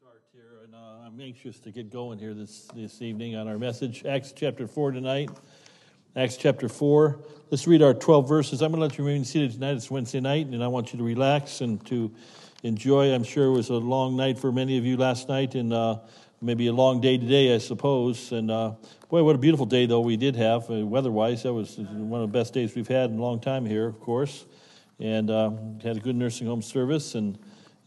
start here, and uh, I'm anxious to get going here this, this evening on our message. Acts chapter 4 tonight. Acts chapter 4. Let's read our 12 verses. I'm going to let you remain seated tonight. It's Wednesday night, and I want you to relax and to enjoy. I'm sure it was a long night for many of you last night, and uh, maybe a long day today, I suppose. And uh, boy, what a beautiful day, though, we did have uh, weather wise. That was one of the best days we've had in a long time here, of course. And uh, had a good nursing home service and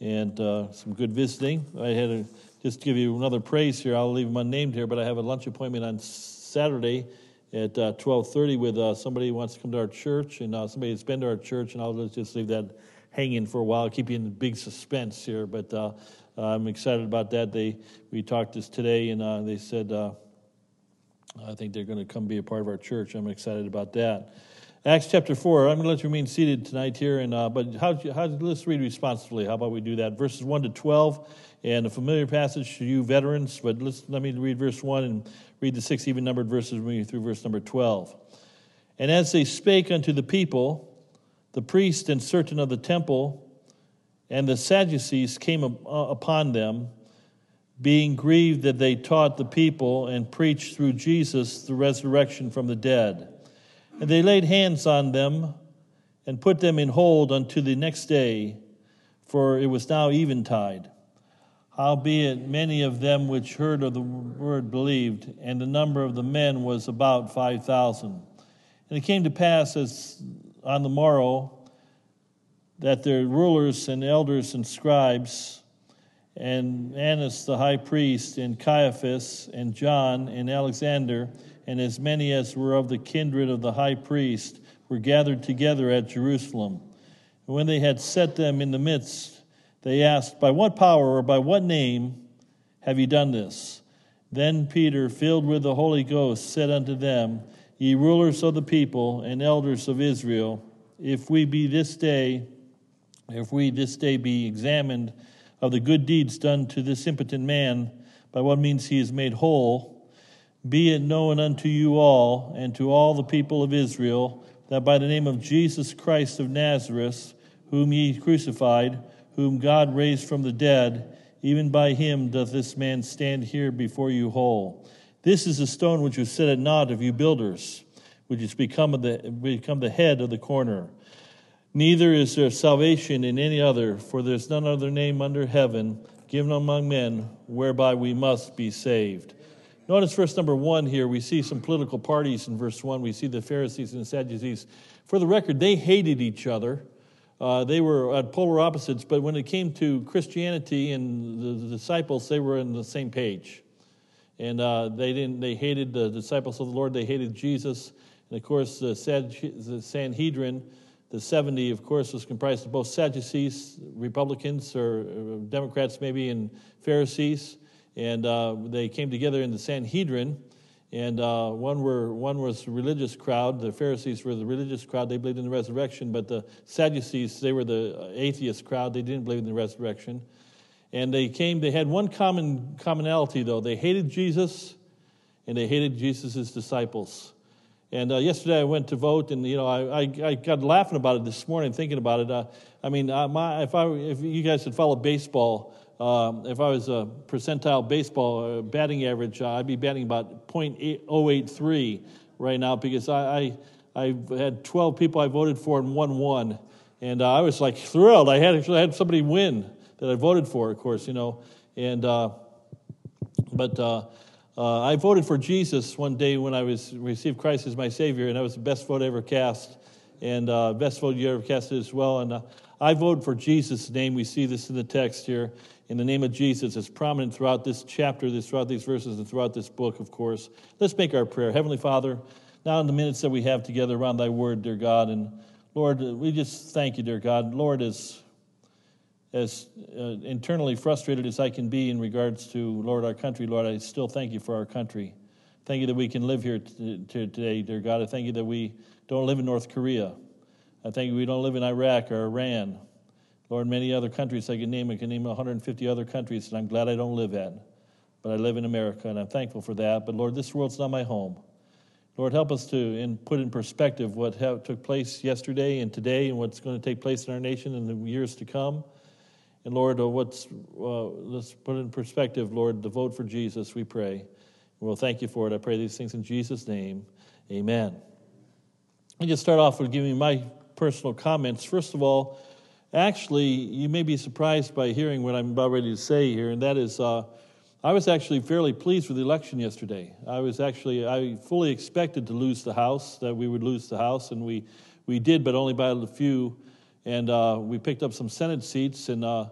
and uh, some good visiting. I had to just give you another praise here. I'll leave them unnamed here, but I have a lunch appointment on Saturday at uh, 12:30 with uh, somebody who wants to come to our church and uh, somebody that's been to our church, and I'll just leave that hanging for a while, keep you in big suspense here. But uh, I'm excited about that. They we talked this today, and uh, they said I think they're going to come be a part of our church. I'm excited about that. Acts chapter 4. I'm going to let you remain seated tonight here, and uh, but how, how, let's read responsibly. How about we do that? Verses 1 to 12, and a familiar passage to you veterans, but let's, let me read verse 1 and read the six even numbered verses through verse number 12. And as they spake unto the people, the priest and certain of the temple and the Sadducees came uh, upon them, being grieved that they taught the people and preached through Jesus the resurrection from the dead. And they laid hands on them and put them in hold unto the next day, for it was now eventide. Howbeit, many of them which heard of the word believed, and the number of the men was about five thousand. And it came to pass as on the morrow that their rulers and elders and scribes, and Annas the high priest, and Caiaphas, and John, and Alexander, and as many as were of the kindred of the high priest were gathered together at Jerusalem. And when they had set them in the midst, they asked, By what power or by what name have ye done this? Then Peter, filled with the Holy Ghost, said unto them, Ye rulers of the people and elders of Israel, if we be this day, if we this day be examined of the good deeds done to this impotent man, by what means he is made whole, be it known unto you all and to all the people of Israel that by the name of Jesus Christ of Nazareth, whom ye crucified, whom God raised from the dead, even by him doth this man stand here before you whole. This is the stone which was set at naught of you builders, which has become, the, become the head of the corner. Neither is there salvation in any other, for there's none other name under heaven given among men whereby we must be saved. Notice verse number one here. We see some political parties in verse one. We see the Pharisees and the Sadducees. For the record, they hated each other. Uh, they were at polar opposites, but when it came to Christianity and the, the disciples, they were on the same page. And uh, they didn't. They hated the disciples of the Lord. They hated Jesus. And of course, the, the Sanhedrin, the seventy, of course, was comprised of both Sadducees, Republicans, or Democrats, maybe, and Pharisees and uh, they came together in the Sanhedrin. And uh, one were one was religious crowd. The Pharisees were the religious crowd; they believed in the resurrection. But the Sadducees, they were the atheist crowd; they didn't believe in the resurrection. And they came. They had one common commonality, though. They hated Jesus, and they hated Jesus' disciples. And uh, yesterday I went to vote, and you know I, I, I, got laughing about it this morning, thinking about it. Uh, I mean, uh, my, if I if you guys had followed baseball, um, if I was a percentile baseball uh, batting average, uh, I'd be batting about .083 right now because I, I have had 12 people I voted for and won one, and uh, I was like thrilled. I had actually had somebody win that I voted for, of course, you know, and uh, but. Uh, uh, I voted for Jesus one day when I was received Christ as my Savior, and that was the best vote I ever cast, and best vote you ever cast as well. And I voted for Jesus' name. We see this in the text here in the name of Jesus is prominent throughout this chapter, this, throughout these verses, and throughout this book, of course. Let's make our prayer. Heavenly Father, now in the minutes that we have together around thy word, dear God, and Lord, we just thank you, dear God. Lord, as, as uh, internally frustrated as I can be in regards to, Lord, our country, Lord, I still thank you for our country. Thank you that we can live here t- t- today, dear God. I thank you that we don't live in North Korea. I thank you we don't live in Iraq or Iran. Lord, many other countries I can name. I can name 150 other countries that I'm glad I don't live at. But I live in America, and I'm thankful for that. But Lord, this world's not my home. Lord, help us to in, put in perspective what took place yesterday and today and what's going to take place in our nation in the years to come. And Lord, uh, what's, uh, let's put in perspective, Lord, the vote for Jesus, we pray. And we'll thank you for it. I pray these things in Jesus' name. Amen. Let me just start off with giving my personal comments. First of all, actually, you may be surprised by hearing what I'm about ready to say here, and that is uh, I was actually fairly pleased with the election yesterday. I was actually, I fully expected to lose the House, that we would lose the House, and we, we did, but only by a few. And uh, we picked up some Senate seats, and uh,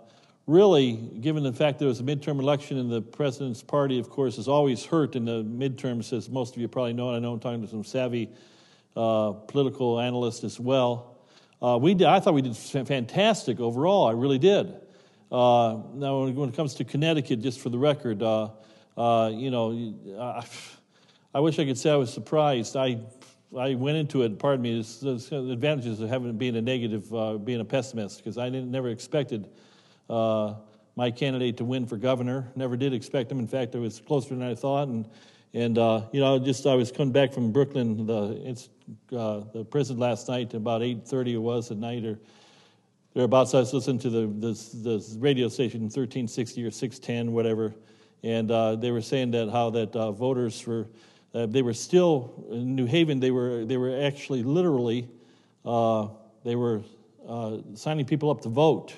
really, given the fact there was a midterm election and the president's party, of course, is always hurt in the midterms, as most of you probably know, and I know I'm talking to some savvy uh, political analysts as well. Uh, we did, I thought we did fantastic overall, I really did. Uh, now, when it comes to Connecticut, just for the record, uh, uh, you know, I, wish I could say I was surprised. I, I went into it, pardon me, the advantages of having being a negative, uh, being a pessimist, because I didn't, never expected uh, my candidate to win for governor. Never did expect him. In fact, I was closer than I thought. And, and you know, just I was coming back from Brooklyn, the, the prison last night, about 8.30 it was at night, or thereabouts. I was listening to the, the, radio station 1360 or 610, whatever, and uh, they were saying that how that uh, voters were uh, they were still in New Haven. They were they were actually literally uh, they were uh, signing people up to vote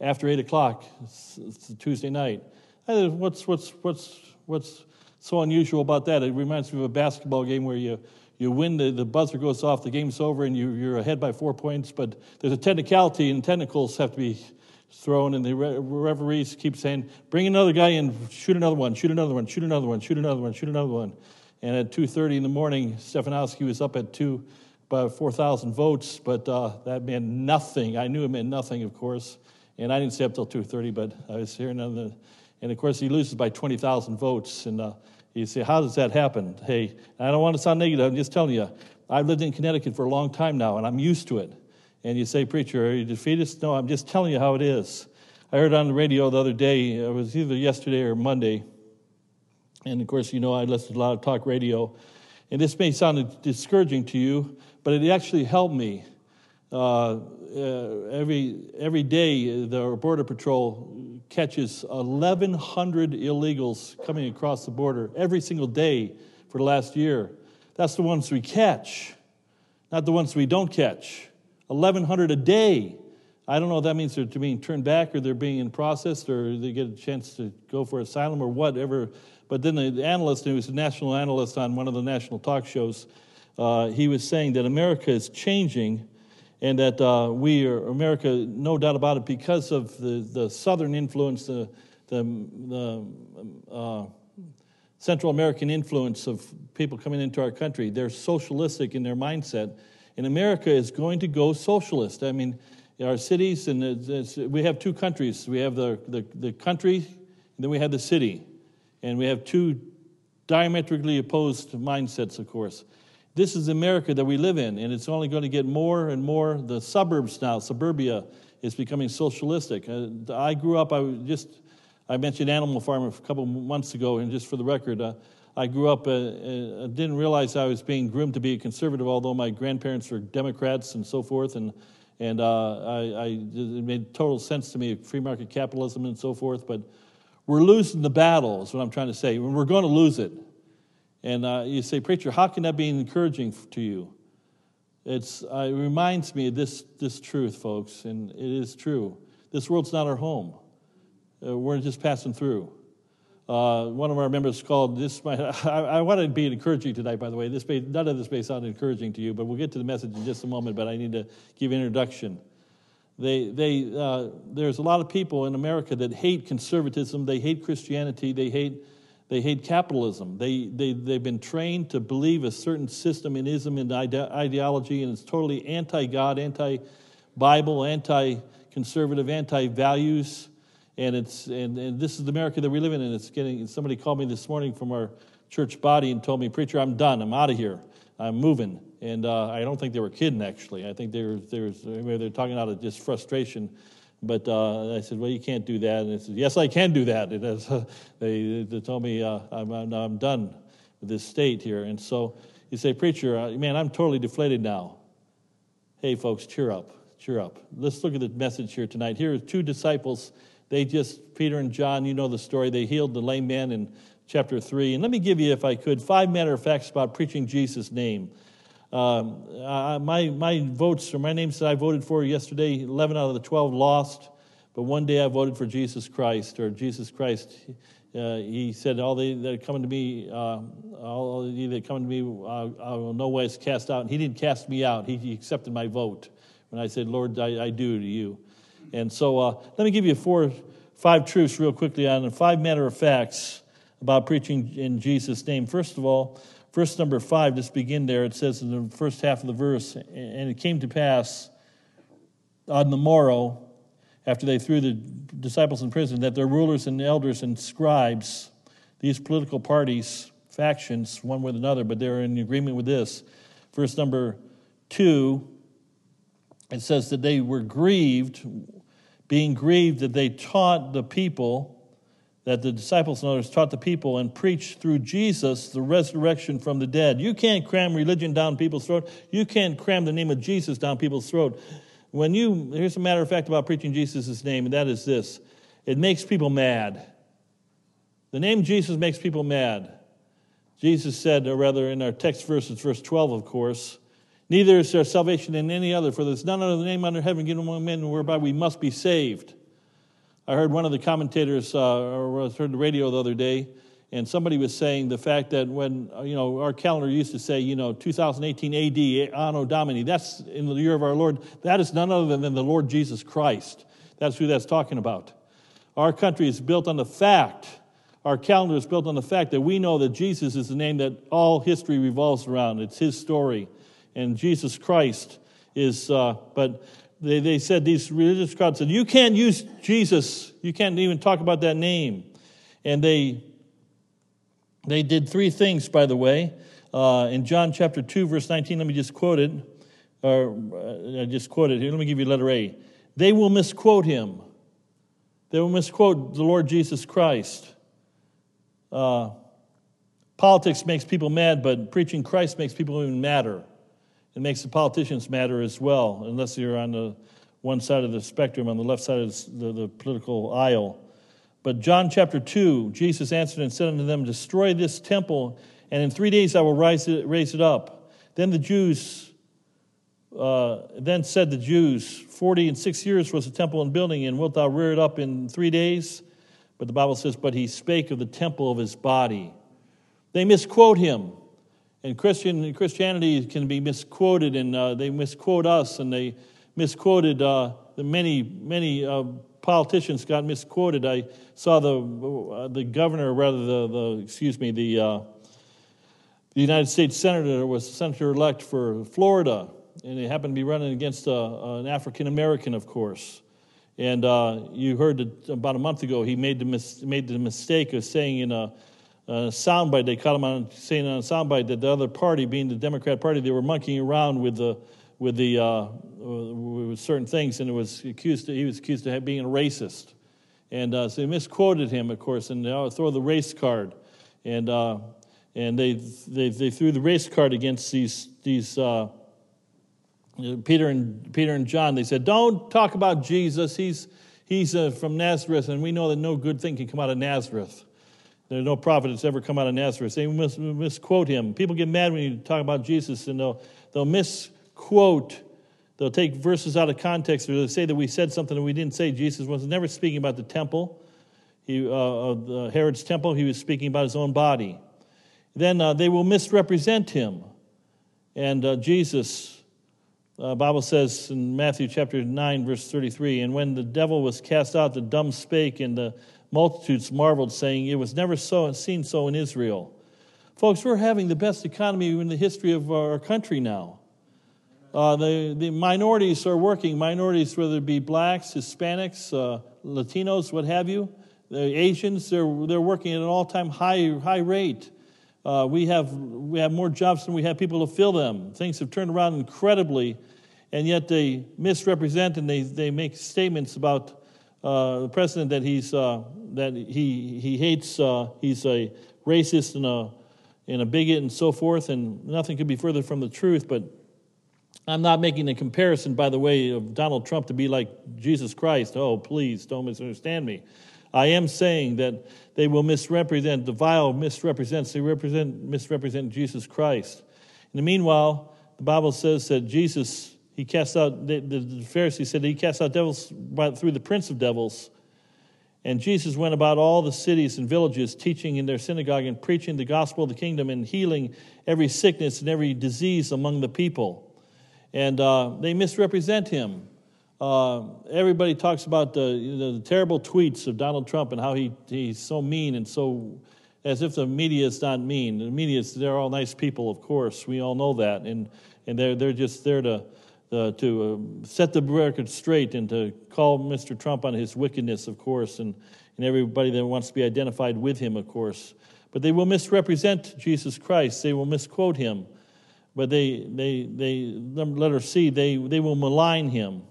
after eight o'clock it's, it's Tuesday night. what's what's what's what's so unusual about that? It reminds me of a basketball game where you you win, the, the buzzer goes off, the game's over, and you, you're ahead by four points. But there's a technicality, and technicals have to be thrown, and the referees keep saying, "Bring another guy in, shoot another one, shoot another one, shoot another one, shoot another one, shoot another one." And at 2:30 in the morning, Stefanowski was up at two, about 4,000 votes, but uh, that meant nothing. I knew it meant nothing, of course, and I didn't stay up till 2:30, but I was hearing and of course he loses by 20,000 votes, and. Uh, you say, how does that happen? Hey, I don't want to sound negative. I'm just telling you, I've lived in Connecticut for a long time now, and I'm used to it. And you say, preacher, are you defeatist? No, I'm just telling you how it is. I heard on the radio the other day, it was either yesterday or Monday, and of course, you know I listen to a lot of talk radio, and this may sound discouraging to you, but it actually helped me. Uh, uh, every, every day, the Border Patrol catches 1,100 illegals coming across the border every single day for the last year. That's the ones we catch, not the ones we don't catch. 1,100 a day. I don't know if that means they're being turned back or they're being processed or they get a chance to go for asylum or whatever. But then the analyst, who was a national analyst on one of the national talk shows, uh, he was saying that America is changing and that uh, we are America, no doubt about it, because of the, the southern influence, the, the, the uh, Central American influence of people coming into our country. They're socialistic in their mindset, and America is going to go socialist. I mean, our cities, and we have two countries. We have the, the, the country, and then we have the city, and we have two diametrically opposed mindsets, of course. This is America that we live in, and it's only going to get more and more. The suburbs now, suburbia, is becoming socialistic. Uh, I grew up, I just, I mentioned Animal Farm a couple months ago, and just for the record, uh, I grew up, uh, uh, didn't realize I was being groomed to be a conservative, although my grandparents were Democrats and so forth, and, and uh, I, I, it made total sense to me, free market capitalism and so forth, but we're losing the battle, is what I'm trying to say. We're going to lose it. And uh, you say, Preacher, how can that be encouraging to you? It's, uh, it reminds me of this, this truth, folks, and it is true. This world's not our home. Uh, we're just passing through. Uh, one of our members called this. My, I, I want to be encouraging tonight, by the way. This may, none of this may sound encouraging to you, but we'll get to the message in just a moment. But I need to give an introduction. They, they, uh, there's a lot of people in America that hate conservatism. They hate Christianity. They hate they hate capitalism. They, they, they've been trained to believe a certain system in ism and ideology, and it's totally anti God, anti Bible, anti conservative, anti values. And, it's, and, and this is the America that we live in. And it's getting, somebody called me this morning from our church body and told me, Preacher, I'm done. I'm out of here. I'm moving. And uh, I don't think they were kidding, actually. I think they were, they were, they're talking out of just frustration but uh, I said, well, you can't do that. And they said, yes, I can do that. And as, uh, they, they told me uh, I'm, I'm, I'm, done with this state here. And so you say, preacher, uh, man, I'm totally deflated now. Hey, folks, cheer up. cheer up. Let's look at the message here tonight. Here are two disciples. They just, Peter and John, you know the story. They healed the lame man in chapter 3. And let me give you, if I could, five matter of facts about preaching Jesus' name. Um, uh, my, my votes, or my names that I voted for yesterday, 11 out of the 12 lost. But one day I voted for Jesus Christ, or Jesus Christ. Uh, he said, All they that come to me, uh, all they that come to me, uh, I will no ways cast out. And he didn't cast me out, he, he accepted my vote. When I said, Lord, I, I do to you. And so uh, let me give you four, five truths real quickly on five matter of facts about preaching in Jesus' name. First of all, verse number five, just begin there. It says in the first half of the verse, and it came to pass on the morrow, after they threw the disciples in prison, that their rulers and elders and scribes, these political parties, factions, one with another, but they're in agreement with this. Verse number two, it says that they were grieved, being grieved that they taught the people, that the disciples and others taught the people and preached through Jesus the resurrection from the dead. You can't cram religion down people's throat. You can't cram the name of Jesus down people's throat. When you, here's a matter of fact about preaching Jesus' name, and that is this it makes people mad. The name Jesus makes people mad. Jesus said, or rather in our text verses, verse 12, of course, neither is there salvation in any other, for there's none other name under heaven given among men whereby we must be saved. I heard one of the commentators, uh, or I heard the radio the other day, and somebody was saying the fact that when, uh, you know, our calendar used to say, you know, 2018 AD, Anno Domini, that's in the year of our Lord, that is none other than the Lord Jesus Christ. That's who that's talking about. Our country is built on the fact, our calendar is built on the fact that we know that Jesus is the name that all history revolves around. It's his story. And Jesus Christ is, uh, but they, they said, these religious crowds said, you can't use Jesus. You can't even talk about that name. And they they did three things, by the way. Uh, in John chapter 2, verse 19, let me just quote it. Or uh, I just quoted here. Let me give you letter A. They will misquote him. They will misquote the Lord Jesus Christ. Uh, politics makes people mad, but preaching Christ makes people even madder. It makes the politicians matter as well, unless you're on the one side of the spectrum, on the left side of the, the political aisle. But John chapter 2, Jesus answered and said unto them, Destroy this temple, and in three days I will rise it, raise it up. Then the Jews, uh, then said the Jews, Forty and six years was the temple in building, and wilt thou rear it up in three days? But the Bible says, But he spake of the temple of his body. They misquote him. And Christian, Christianity can be misquoted, and uh, they misquote us, and they misquoted uh, the many, many uh, politicians got misquoted. I saw the uh, the governor, rather the, the excuse me, the uh, the United States senator was senator elect for Florida, and he happened to be running against uh, an African American, of course. And you heard that about a month ago he made the mis- made the mistake of saying in a, a soundbite they caught him on saying on a soundbite that the other party, being the Democrat Party, they were monkeying around with the with the uh, with certain things, and it was accused. He was accused of being a racist, and uh, so they misquoted him, of course, and they throw the race card, and uh, and they, they they threw the race card against these these. Uh, Peter and Peter and John, they said, "Don't talk about Jesus. He's he's uh, from Nazareth, and we know that no good thing can come out of Nazareth. There's no prophet that's ever come out of Nazareth. They mis- misquote him. People get mad when you talk about Jesus, and they'll they'll miss quote, they'll take verses out of context or they'll say that we said something that we didn't say. Jesus was never speaking about the temple, he, uh, uh, Herod's temple, he was speaking about his own body. Then uh, they will misrepresent him. And uh, Jesus, uh, Bible says in Matthew chapter 9, verse 33, and when the devil was cast out, the dumb spake, and the multitudes marveled, saying, It was never so seen so in Israel. Folks, we're having the best economy in the history of our country now. Uh, the, the minorities are working, minorities, whether it be blacks, Hispanics, uh, Latinos, what have you, the Asians, they're, they're working at an all time high, high rate. Uh, we, have, we have more jobs than we have people to fill them. Things have turned around incredibly, and yet they misrepresent and they, they make statements about uh, the president that, he's, uh, that he, he hates, uh, he's a racist and a, and a bigot and so forth, and nothing could be further from the truth, but I'm not making a comparison, by the way, of Donald Trump to be like Jesus Christ. Oh, please don't misunderstand me. I am saying that they will misrepresent, the vile misrepresents, they represent, misrepresent Jesus Christ. In the meanwhile, the Bible says that Jesus, he cast out, the, the Pharisees said he cast out devils by, through the prince of devils. And Jesus went about all the cities and villages, teaching in their synagogue and preaching the gospel of the kingdom and healing every sickness and every disease among the people. And uh, they misrepresent him. Uh, everybody talks about the, you know, the, terrible tweets of Donald Trump and how he, he's so mean and so, as if the media is not mean. The media, is, they're all nice people, of course. We all know that. And, and they're, they're just there to, uh, to uh, set the record straight and to call Mr. Trump on his wickedness, of course, and, and everybody that wants to be identified with him, of course. But they will misrepresent Jesus Christ, they will misquote him. But they, they, they letter C, they, they will malign him.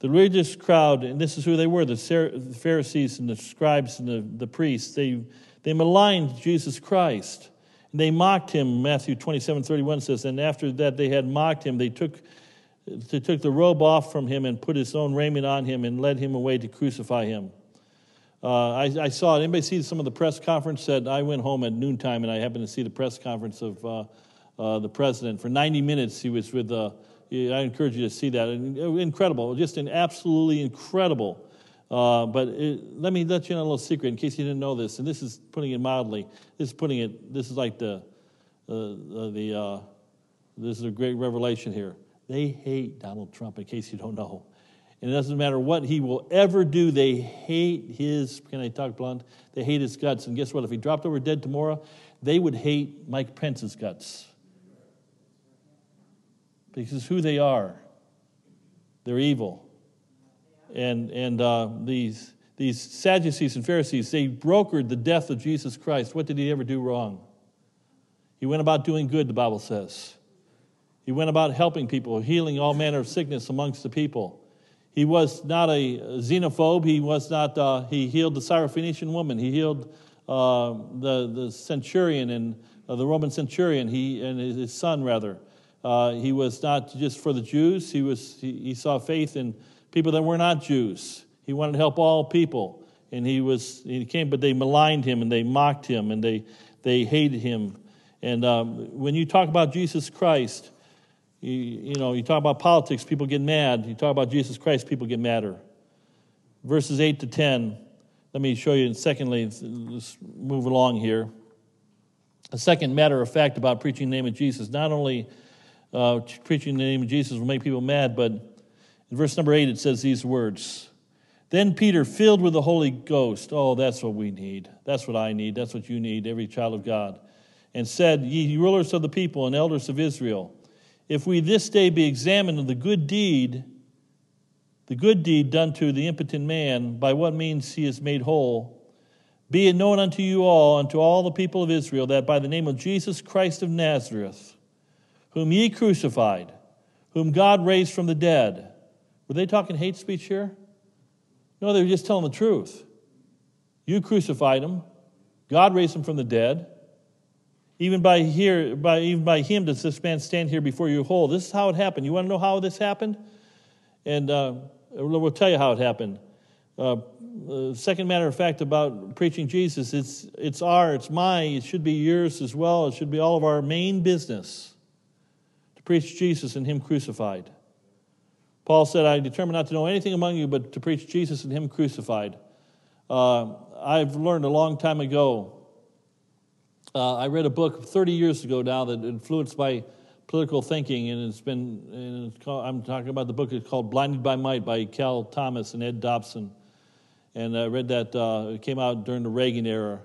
The religious crowd, and this is who they were the Pharisees and the scribes and the, the priests, they, they maligned Jesus Christ. And they mocked him. Matthew 27 31 says, And after that they had mocked him, they took, they took the robe off from him and put his own raiment on him and led him away to crucify him. Uh, I, I, saw it. Anybody see some of the press conference? Said I went home at noontime and I happened to see the press conference of uh, uh, the president. For 90 minutes, he was with uh, I encourage you to see that. Uh, incredible, just an absolutely incredible. Uh, but it, let me let you know a little secret in case you didn't know this, and this is putting it mildly. This is putting it. This is like the the. Uh, this is a great revelation here. They hate Donald Trump. In case you don't know, and it doesn't matter what he will ever do. They hate his. Can I talk blunt? They hate his guts. And guess what? If he dropped over dead tomorrow, they would hate Mike Pence's guts because who they are. They're evil. And, and uh, these, these Sadducees and Pharisees, they brokered the death of Jesus Christ. What did he ever do wrong? He went about doing good, the Bible says. He went about helping people, healing all manner of sickness amongst the people. He was not a xenophobe. He was not. Uh, he healed the Syrophoenician woman. He healed uh, the the centurion and uh, the Roman centurion. He and his son rather. Uh, he was not just for the Jews, he, was, he, he, saw faith in people that were not Jews. He wanted to help all people. And he, was, he came, but they maligned him and they mocked him and they, they hated him. And um, when you talk about Jesus Christ, you, you know, you talk about politics, people get mad. You talk about Jesus Christ, people get madder. Verses 8 to 10, let me show you. And secondly, let's move along here. A second matter of fact about preaching the name of Jesus, not only uh, preaching the name of Jesus will make people mad, but in verse number eight it says these words Then Peter, filled with the Holy Ghost, oh, that's what we need. That's what I need. That's what you need, every child of God, and said, Ye rulers of the people and elders of Israel, if we this day be examined of the good deed, the good deed done to the impotent man, by what means he is made whole, be it known unto you all, unto all the people of Israel, that by the name of Jesus Christ of Nazareth, whom ye crucified, whom God raised from the dead. Were they talking hate speech here? No, they were just telling the truth. You crucified him. God raised him from the dead. Even by here, by even by him does this man stand here before you whole. This is how it happened. You want to know how this happened? And uh, we'll tell you how it happened. Uh, uh, second matter of fact about preaching Jesus, it's it's our, it's my, it should be yours as well. It should be all of our main business to preach Jesus and Him crucified. Paul said, I determined not to know anything among you but to preach Jesus and Him crucified. Uh, I've learned a long time ago. Uh, I read a book 30 years ago now that influenced my political thinking, and it's been, and it's called, I'm talking about the book, it's called Blinded by Might by Cal Thomas and Ed Dobson. And I read that, uh, it came out during the Reagan era.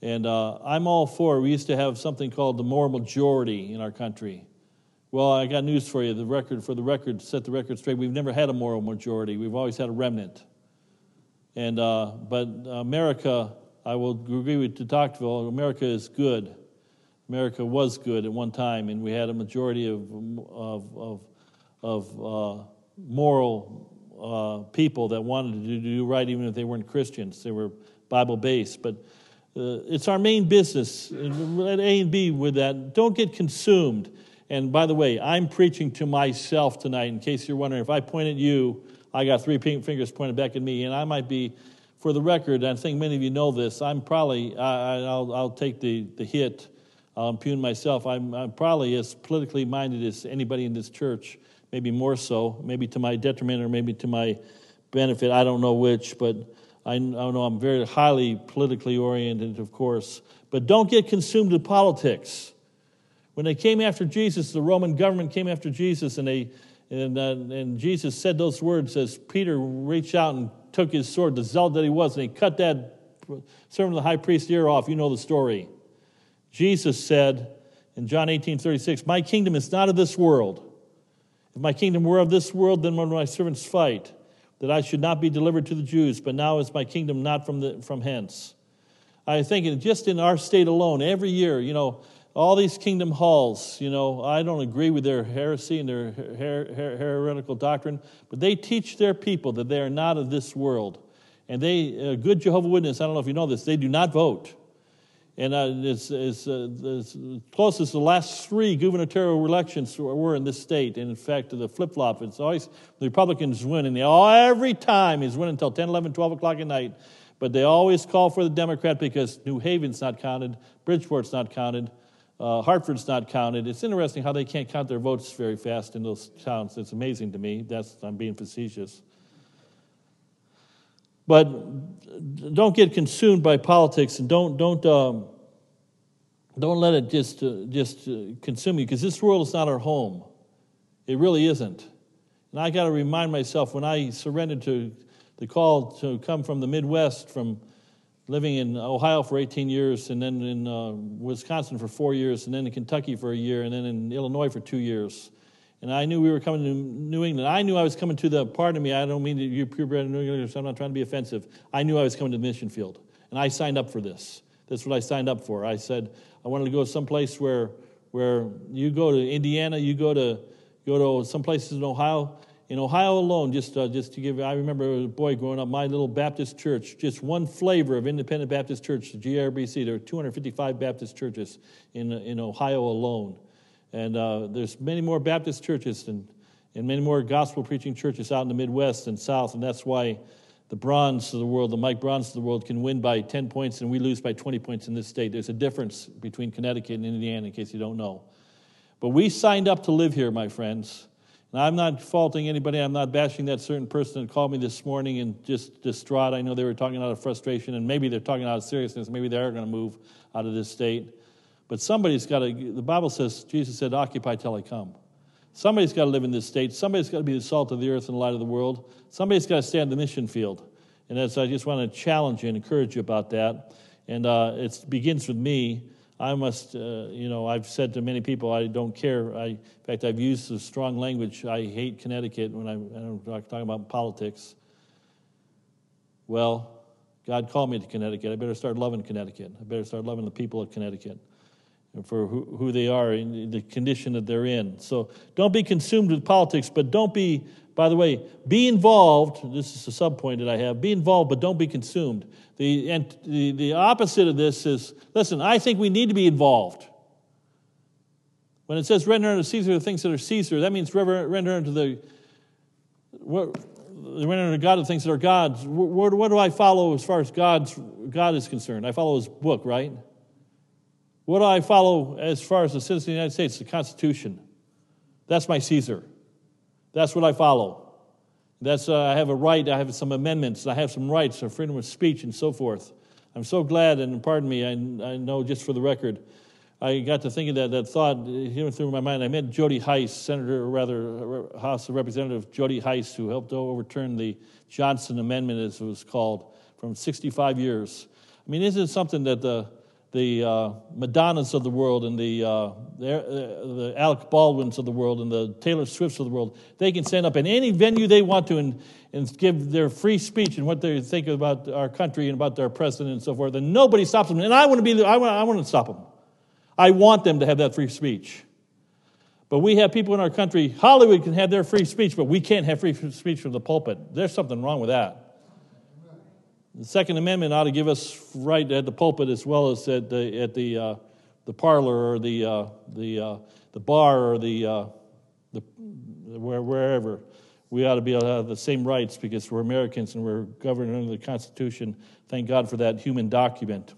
And uh, I'm all for, we used to have something called the moral majority in our country. Well, I got news for you. The record, for the record, set the record straight. We've never had a moral majority. We've always had a remnant. And uh, but America, I will agree with de Tocqueville. America is good. America was good at one time, and we had a majority of of of, of uh, moral uh, people that wanted to do right, even if they weren't Christians. They were Bible based, but. Uh, it's our main business. Let A and B with that. Don't get consumed And by the way, I'm preaching to myself tonight, in case you're wondering. If I point at you, I got three pink fingers pointed back at me, and I might be, for the record, I think many of you know this, I'm probably, I, will I'll take the, the hit, um, I'll impugn myself. I'm, I'm probably as politically minded as anybody in this church, maybe more so, maybe to my detriment or maybe to my benefit. I don't know which, but I, I know I'm very highly politically oriented, of course. But don't get consumed with politics. When they came after Jesus, the Roman government came after Jesus, and, they, and, uh, and Jesus said those words as Peter reached out and took his sword, the zealot that he was, and he cut that servant of the high priest's ear off. You know the story. Jesus said in John 18 36, My kingdom is not of this world. If my kingdom were of this world, then would my servants fight, that I should not be delivered to the Jews, but now is my kingdom not from, the, from hence. I think just in our state alone, every year, you know, all these kingdom halls, you know, I don't agree with their heresy and their her- her- heretical doctrine, but they teach their people that they are not of this world. And they, a good Jehovah Witness, I don't know if you know this, they do not vote. And uh, it's, it's, uh, as close as the last three gubernatorial elections were in this state. And in fact, the flip flop, it's always the Republicans win. And they all, every time he's winning until 10, 11, 12 o'clock at night. But they always call for the Democrat because New Haven's not counted, Bridgeport's not counted, uh, Hartford's not counted. It's interesting how they can't count their votes very fast in those towns. It's amazing to me. That's I'm being facetious. But don't get consumed by politics and don't don't um, don't let it just uh, just uh, consume you because this world is not our home. It really isn't. And I got to remind myself when I surrendered to the call to come from the Midwest, from living in Ohio for 18 years, and then in uh, Wisconsin for four years, and then in Kentucky for a year, and then in Illinois for two years. And I knew we were coming to New England. I knew I was coming to the, pardon me, I don't mean that you're purebred New England, so I'm not trying to be offensive. I knew I was coming to the mission field. And I signed up for this. That's what I signed up for. I said I wanted to go someplace where, where you go to Indiana, you go to, go to some places in Ohio, in Ohio alone, just, uh, just to give you I remember a boy growing up, my little Baptist church, just one flavor of independent Baptist church, the GARBC. There are 255 Baptist churches in, in Ohio alone. And uh, there's many more Baptist churches and, and many more gospel preaching churches out in the Midwest and South. And that's why the Brauns of the world, the Mike Brauns of the world, can win by 10 points and we lose by 20 points in this state. There's a difference between Connecticut and Indiana, in case you don't know. But we signed up to live here, my friends. Now, I'm not faulting anybody. I'm not bashing that certain person that called me this morning and just distraught. I know they were talking out of frustration, and maybe they're talking out of seriousness. Maybe they are going to move out of this state. But somebody's got to, the Bible says, Jesus said, occupy till I come. Somebody's got to live in this state. Somebody's got to be the salt of the earth and the light of the world. Somebody's got to stand the mission field. And as I just want to challenge you and encourage you about that. And uh, it begins with me. I must, uh, you know, I've said to many people, I don't care. I, in fact, I've used the strong language. I hate Connecticut when I, I'm talking about politics. Well, God called me to Connecticut. I better start loving Connecticut. I better start loving the people of Connecticut for who, who they are and the condition that they're in. So don't be consumed with politics, but don't be, by the way, be involved. This is a sub point that I have. Be involved, but don't be consumed. The, and the, the opposite of this is listen, I think we need to be involved. When it says render unto Caesar the things that are Caesar, that means render unto the render unto God the things that are God's. What, what do I follow as far as God's God is concerned? I follow His book, right? What do I follow as far as the citizen of the United States? The Constitution. That's my Caesar. That's what I follow. That's, uh, I have a right, I have some amendments, I have some rights, for freedom of speech, and so forth. I'm so glad, and pardon me, I, I know just for the record, I got to thinking that, that thought uh, went through my mind. I met Jody Hice, Senator, or rather, uh, House of Representative Jody Hice, who helped overturn the Johnson Amendment, as it was called, from 65 years. I mean, isn't it something that the the uh, Madonnas of the world and the, uh, the, uh, the, Alec Baldwins of the world and the Taylor Swifts of the world, they can stand up in any venue they want to and, and give their free speech and what they think about our country and about their president and so forth, and nobody stops them. And I want to be, I want, I want to stop them. I want them to have that free speech. But we have people in our country, Hollywood can have their free speech, but we can't have free speech from the pulpit. There's something wrong with that. The Second Amendment ought to give us right at the pulpit as well as at the, at the uh, the parlor or the, uh, the, uh, the bar or the, uh, the where, wherever. We ought to be able to have the same rights because we're Americans and we're governed under the Constitution. Thank God for that human document.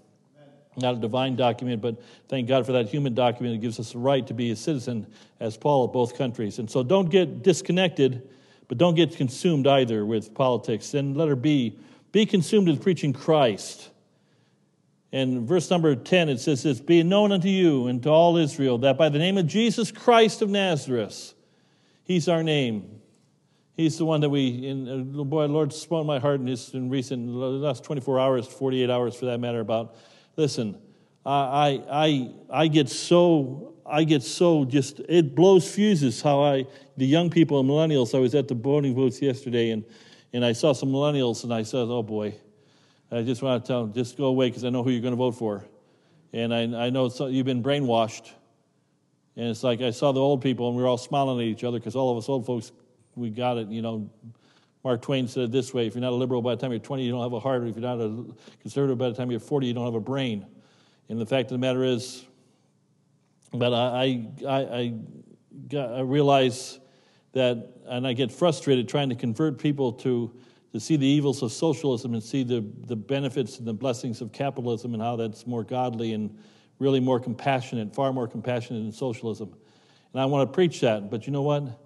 Not a divine document, but thank God for that human document. It gives us the right to be a citizen as Paul of both countries. And so don't get disconnected, but don't get consumed either with politics. Then let her be. Consumed with preaching Christ. And verse number 10, it says this Be known unto you and to all Israel that by the name of Jesus Christ of Nazareth, He's our name. He's the one that we, in, uh, boy, Lord spoke my heart in, his, in recent, last 24 hours, 48 hours for that matter, about, listen, I, I, I get so, I get so just, it blows fuses how I, the young people and millennials, I was at the voting booths yesterday and, and I saw some millennials and I said, oh boy, I just want to tell them, just go away because I know who you're going to vote for. And I, I know you've been brainwashed. And it's like I saw the old people and we were all smiling at each other because all of us old folks, we got it. You know, Mark Twain said it this way if you're not a liberal by the time you're 20, you don't have a heart. If you're not a conservative by the time you're 40, you don't have a brain. And the fact of the matter is, but I, I, I, I realize that, and I get frustrated trying to convert people to to see the evils of socialism and see the, the benefits and the blessings of capitalism and how that's more godly and really more compassionate, far more compassionate than socialism. And I want to preach that, but you know what?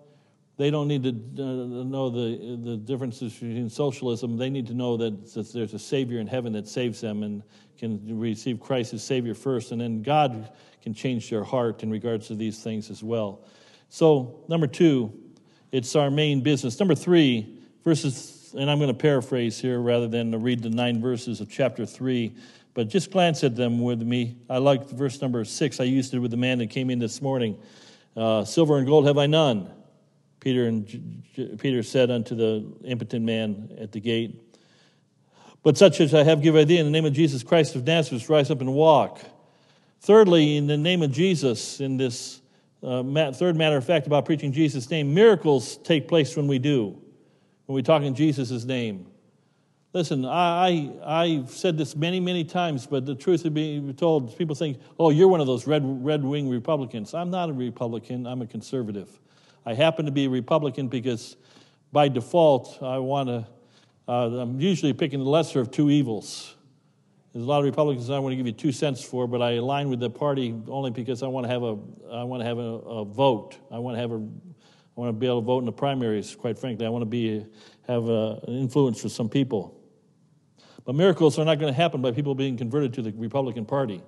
They don't need to uh, know the, the differences between socialism. They need to know that, that there's a Savior in heaven that saves them and can receive Christ as Savior first, and then God can change their heart in regards to these things as well. So, number two, it's our main business. Number three, verses and I'm going to paraphrase here rather than read the nine verses of chapter 3, but just glance at them with me. I like verse number 6. I used it with the man that came in this morning. Uh, Silver and gold have I none. Peter, and Peter said unto the impotent man at the gate, But such as I have given thee in the name of Jesus Christ of Nazareth, rise up and walk. Thirdly, in the name of Jesus, in this uh, third matter of fact about preaching Jesus' name, miracles take place when we do when we talk in Jesus' name. Listen, I, I, have said this many, many times, but the truth of being told, people think, oh, you're one of those red, red wing Republicans. I'm not a Republican, I'm a conservative. I happen to be a Republican because by default, I want to, uh, I'm usually picking the lesser of two evils. There's a lot of Republicans I want to give you two cents for, but I align with the party only because I want to have a, I want to have a, a vote. I want to have a I want to be able to vote in the primaries, quite frankly. I want to be, have a, an influence for some people. But miracles are not going to happen by people being converted to the Republican Party.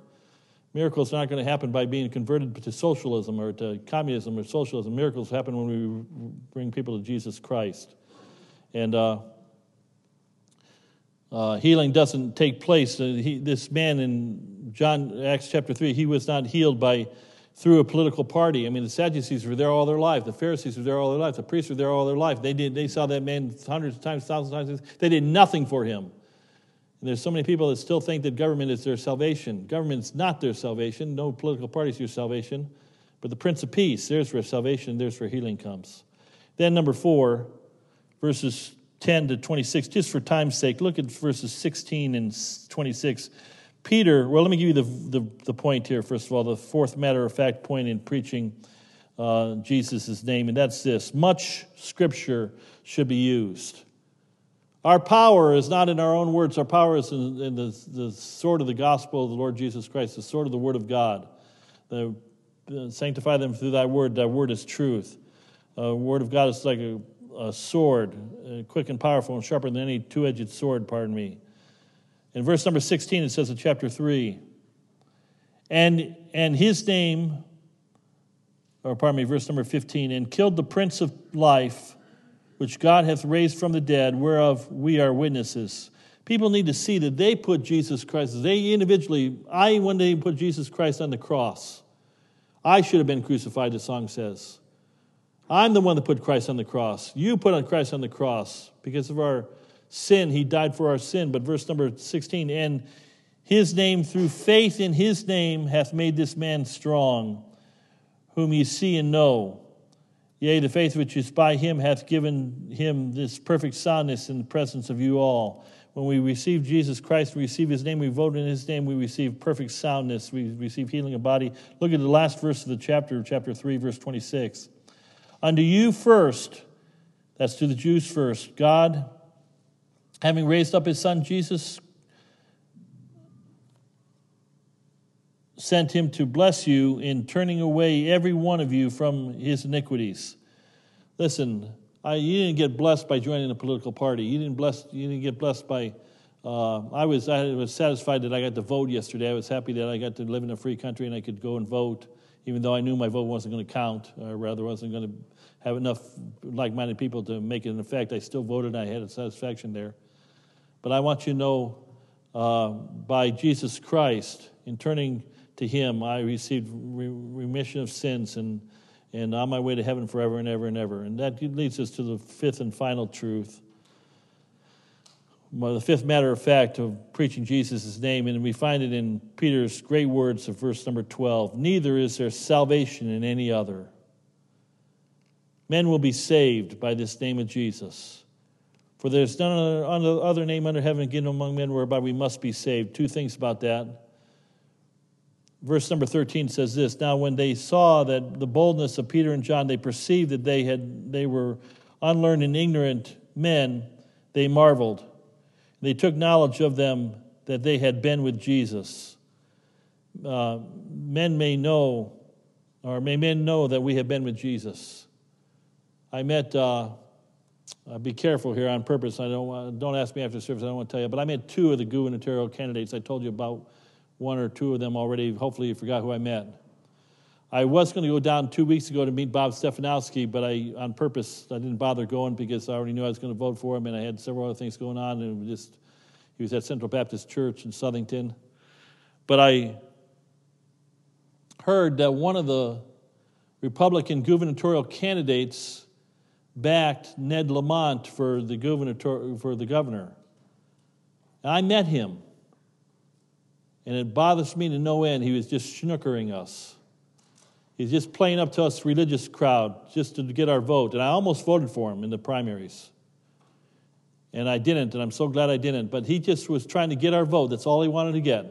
Miracles are not going to happen by being converted to socialism or to communism or socialism. Miracles happen when we bring people to Jesus Christ. And uh, uh, healing doesn't take place. Uh, he, this man in John Acts chapter 3, he was not healed by through a political party. I mean, the Sadducees were there all their life. The Pharisees were there all their life. The priests were there all their life. They, did, they saw that man hundreds of times, thousands of times. They did nothing for him. And there's so many people that still think that government is their salvation. Government's not their salvation. No political party is your salvation. But the Prince of Peace, there's where salvation, there's where healing comes. Then, number four, verses 10 to 26, just for time's sake, look at verses 16 and 26. Peter, well, let me give you the, the, the, point here, first of all, the fourth matter of fact point in preaching uh, Jesus' name, and that's this much scripture should be used. Our power is not in our own words, our power is in, in the, the sword of the gospel of the Lord Jesus Christ, the sword of the word of God. The, sanctify them through thy word, thy word is truth. Uh, word of God is like a, a sword, uh, quick and powerful and sharper than any two edged sword, pardon me. In verse number 16, it says in chapter 3, and, and his name, or pardon me, verse number 15, and killed the prince of life, which God hath raised from the dead, whereof we are witnesses. People need to see that they put Jesus Christ, they individually, I one day put Jesus Christ on the cross. I should have been crucified, the song says. I'm the one that put Christ on the cross. You put on Christ on the cross because of our sin. He died for our sin. But verse number 16, and his name, through faith in his name, hath made this man strong, whom ye see and know. Yea, the faith which is by him hath given him this perfect soundness in the presence of you all. when we receive Jesus Christ, we receive his name, we vote in his name, we receive perfect soundness, we receive healing of body. Look at the last verse of the chapter, chapter 3, verse 26. Unto you first, that's to the Jews first, God, having raised up his son Jesus, sent him to bless you in turning away every one of you from his iniquities. Listen, I, you didn't get blessed by joining a political party. You didn't bless. You didn't get blessed by. Uh, I was. I was satisfied that I got to vote yesterday. I was happy that I got to live in a free country and I could go and vote, even though I knew my vote wasn't going to count, or rather wasn't going to have enough like-minded people to make it an effect. I still voted. And I had a satisfaction there. But I want you to know, uh, by Jesus Christ, in turning to Him, I received re- remission of sins and and on my way to heaven forever and ever and ever. And that leads us to the fifth and final truth. The fifth matter of fact of preaching Jesus' name, and we find it in Peter's great words of verse number 12 Neither is there salvation in any other. Men will be saved by this name of Jesus. For there's none other name under heaven given among men whereby we must be saved. Two things about that verse number 13 says this now when they saw that the boldness of peter and john they perceived that they had they were unlearned and ignorant men they marveled they took knowledge of them that they had been with jesus. Uh, men may know or may men know that we have been with jesus. I met uh, uh, be careful here on purpose. I don't want, don't ask me after service. I don't want to tell you but i met two of the gubernatorial candidates. I told you about one or two of them already. Hopefully, you forgot who I met. I was going to go down two weeks ago to meet Bob Stefanowski, but I, on purpose, I didn't bother going because I already knew I was going to vote for him, and I had several other things going on, and just he was at Central Baptist Church in Southington. But I heard that one of the Republican gubernatorial candidates backed Ned Lamont for the gubernator for the governor. And I met him. And it bothers me to no end. He was just schnookering us. He's just playing up to us religious crowd just to get our vote. And I almost voted for him in the primaries. And I didn't, and I'm so glad I didn't. But he just was trying to get our vote. That's all he wanted to get.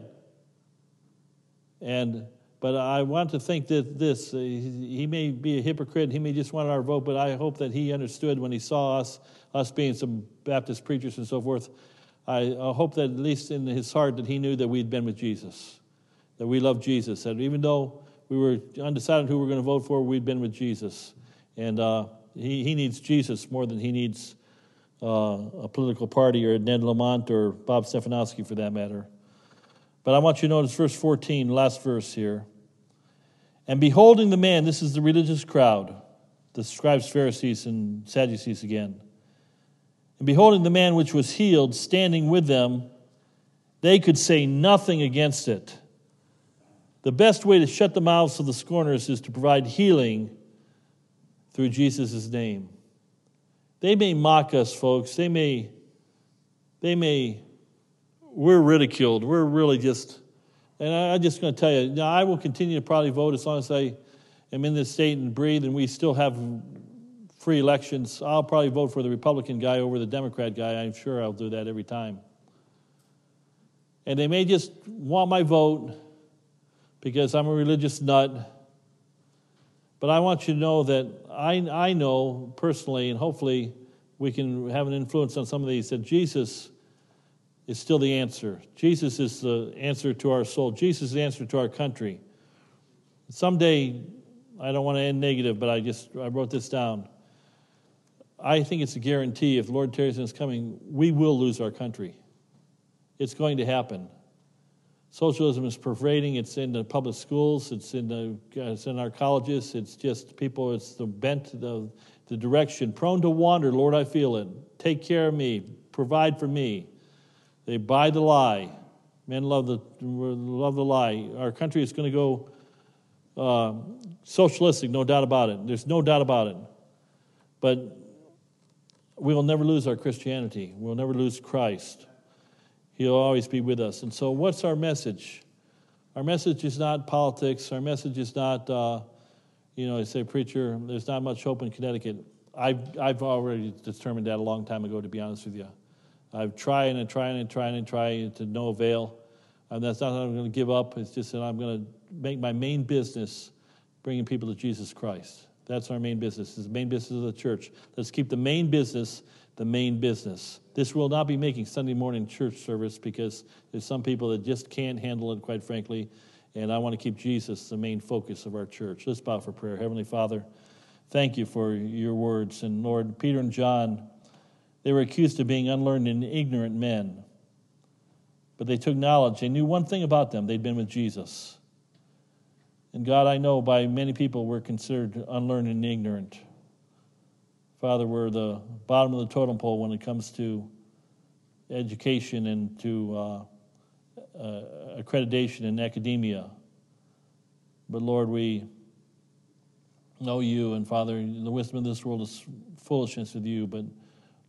And but I want to think that this, uh, he may be a hypocrite, he may just want our vote, but I hope that he understood when he saw us, us being some Baptist preachers and so forth, I, hope that at least in his heart that he knew that we'd been with Jesus, that we loved Jesus, that even though we were undecided who we were going to vote for, we'd been with Jesus. And uh, he, he needs Jesus more than he needs uh, a political party or Ned Lamont or Bob Stefanowski for that matter. But I want you to notice verse 14, last verse here. And beholding the man, this is the religious crowd, the scribes, Pharisees, and Sadducees again. And beholding the man which was healed standing with them, they could say nothing against it. The best way to shut the mouths of the scorners is to provide healing through Jesus' name. They may mock us, folks. They may, they may, we're ridiculed. We're really just, and I, am just going to tell you, now I will continue to probably vote as long as I am in this state and breathe, and we still have free elections, I'll probably vote for the Republican guy over the Democrat guy. I'm sure I'll do that every time. And they may just want my vote because I'm a religious nut. But I want you to know that I, I know personally, and hopefully we can have an influence on some of these, that Jesus is still the answer. Jesus is the answer to our soul. Jesus is the answer to our country. Someday, I don't want to end negative, but I just I wrote this down. I think it's a guarantee if Lord tarries is coming, we will lose our country. It's going to happen. Socialism is pervading. It's in the public schools. It's in the it's in our colleges. It's just people. It's the bent, the the direction. Prone to wander. Lord, I feel it. Take care of me. Provide for me. They buy the lie. Men love the love the lie. Our country is going to go uh, socialistic, no doubt about it. There's no doubt about it. But we will never lose our Christianity. We'll never lose Christ. He'll always be with us. And so, what's our message? Our message is not politics. Our message is not, uh, you know, I say, preacher, there's not much hope in Connecticut. I've, I've already determined that a long time ago, to be honest with you. I've tried and tried and tried and tried to no avail. And that's not that I'm going to give up. It's just that I'm going to make my main business bringing people to Jesus Christ. That's our main business. It's the main business of the church. Let's keep the main business the main business. This will not be making Sunday morning church service because there's some people that just can't handle it, quite frankly. And I want to keep Jesus the main focus of our church. Let's bow for prayer. Heavenly Father, thank you for your words. And Lord, Peter and John, they were accused of being unlearned and ignorant men. But they took knowledge. They knew one thing about them they'd been with Jesus. And God, I know by many people we're considered unlearned and ignorant. Father, we're the bottom of the totem pole when it comes to education and to uh, uh, accreditation in academia. But Lord, we know you, and Father, the wisdom of this world is foolishness with you. But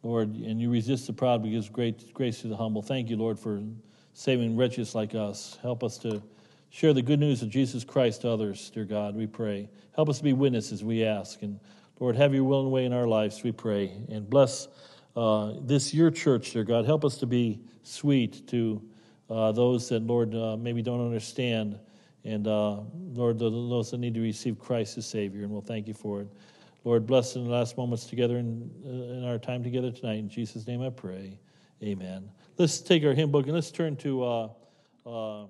Lord, and you resist the proud, but gives great grace to the humble. Thank you, Lord, for saving wretches like us. Help us to share the good news of Jesus Christ to others, dear God. We pray. Help us to be witnesses. We ask and. Lord, have your will and way in our lives, we pray. And bless uh, this, your church, dear God. Help us to be sweet to uh, those that, Lord, uh, maybe don't understand. And uh, Lord, those that need to receive Christ as Savior. And we'll thank you for it. Lord, bless in the last moments together in, uh, in our time together tonight. In Jesus' name I pray. Amen. Let's take our hymn book and let's turn to. Uh,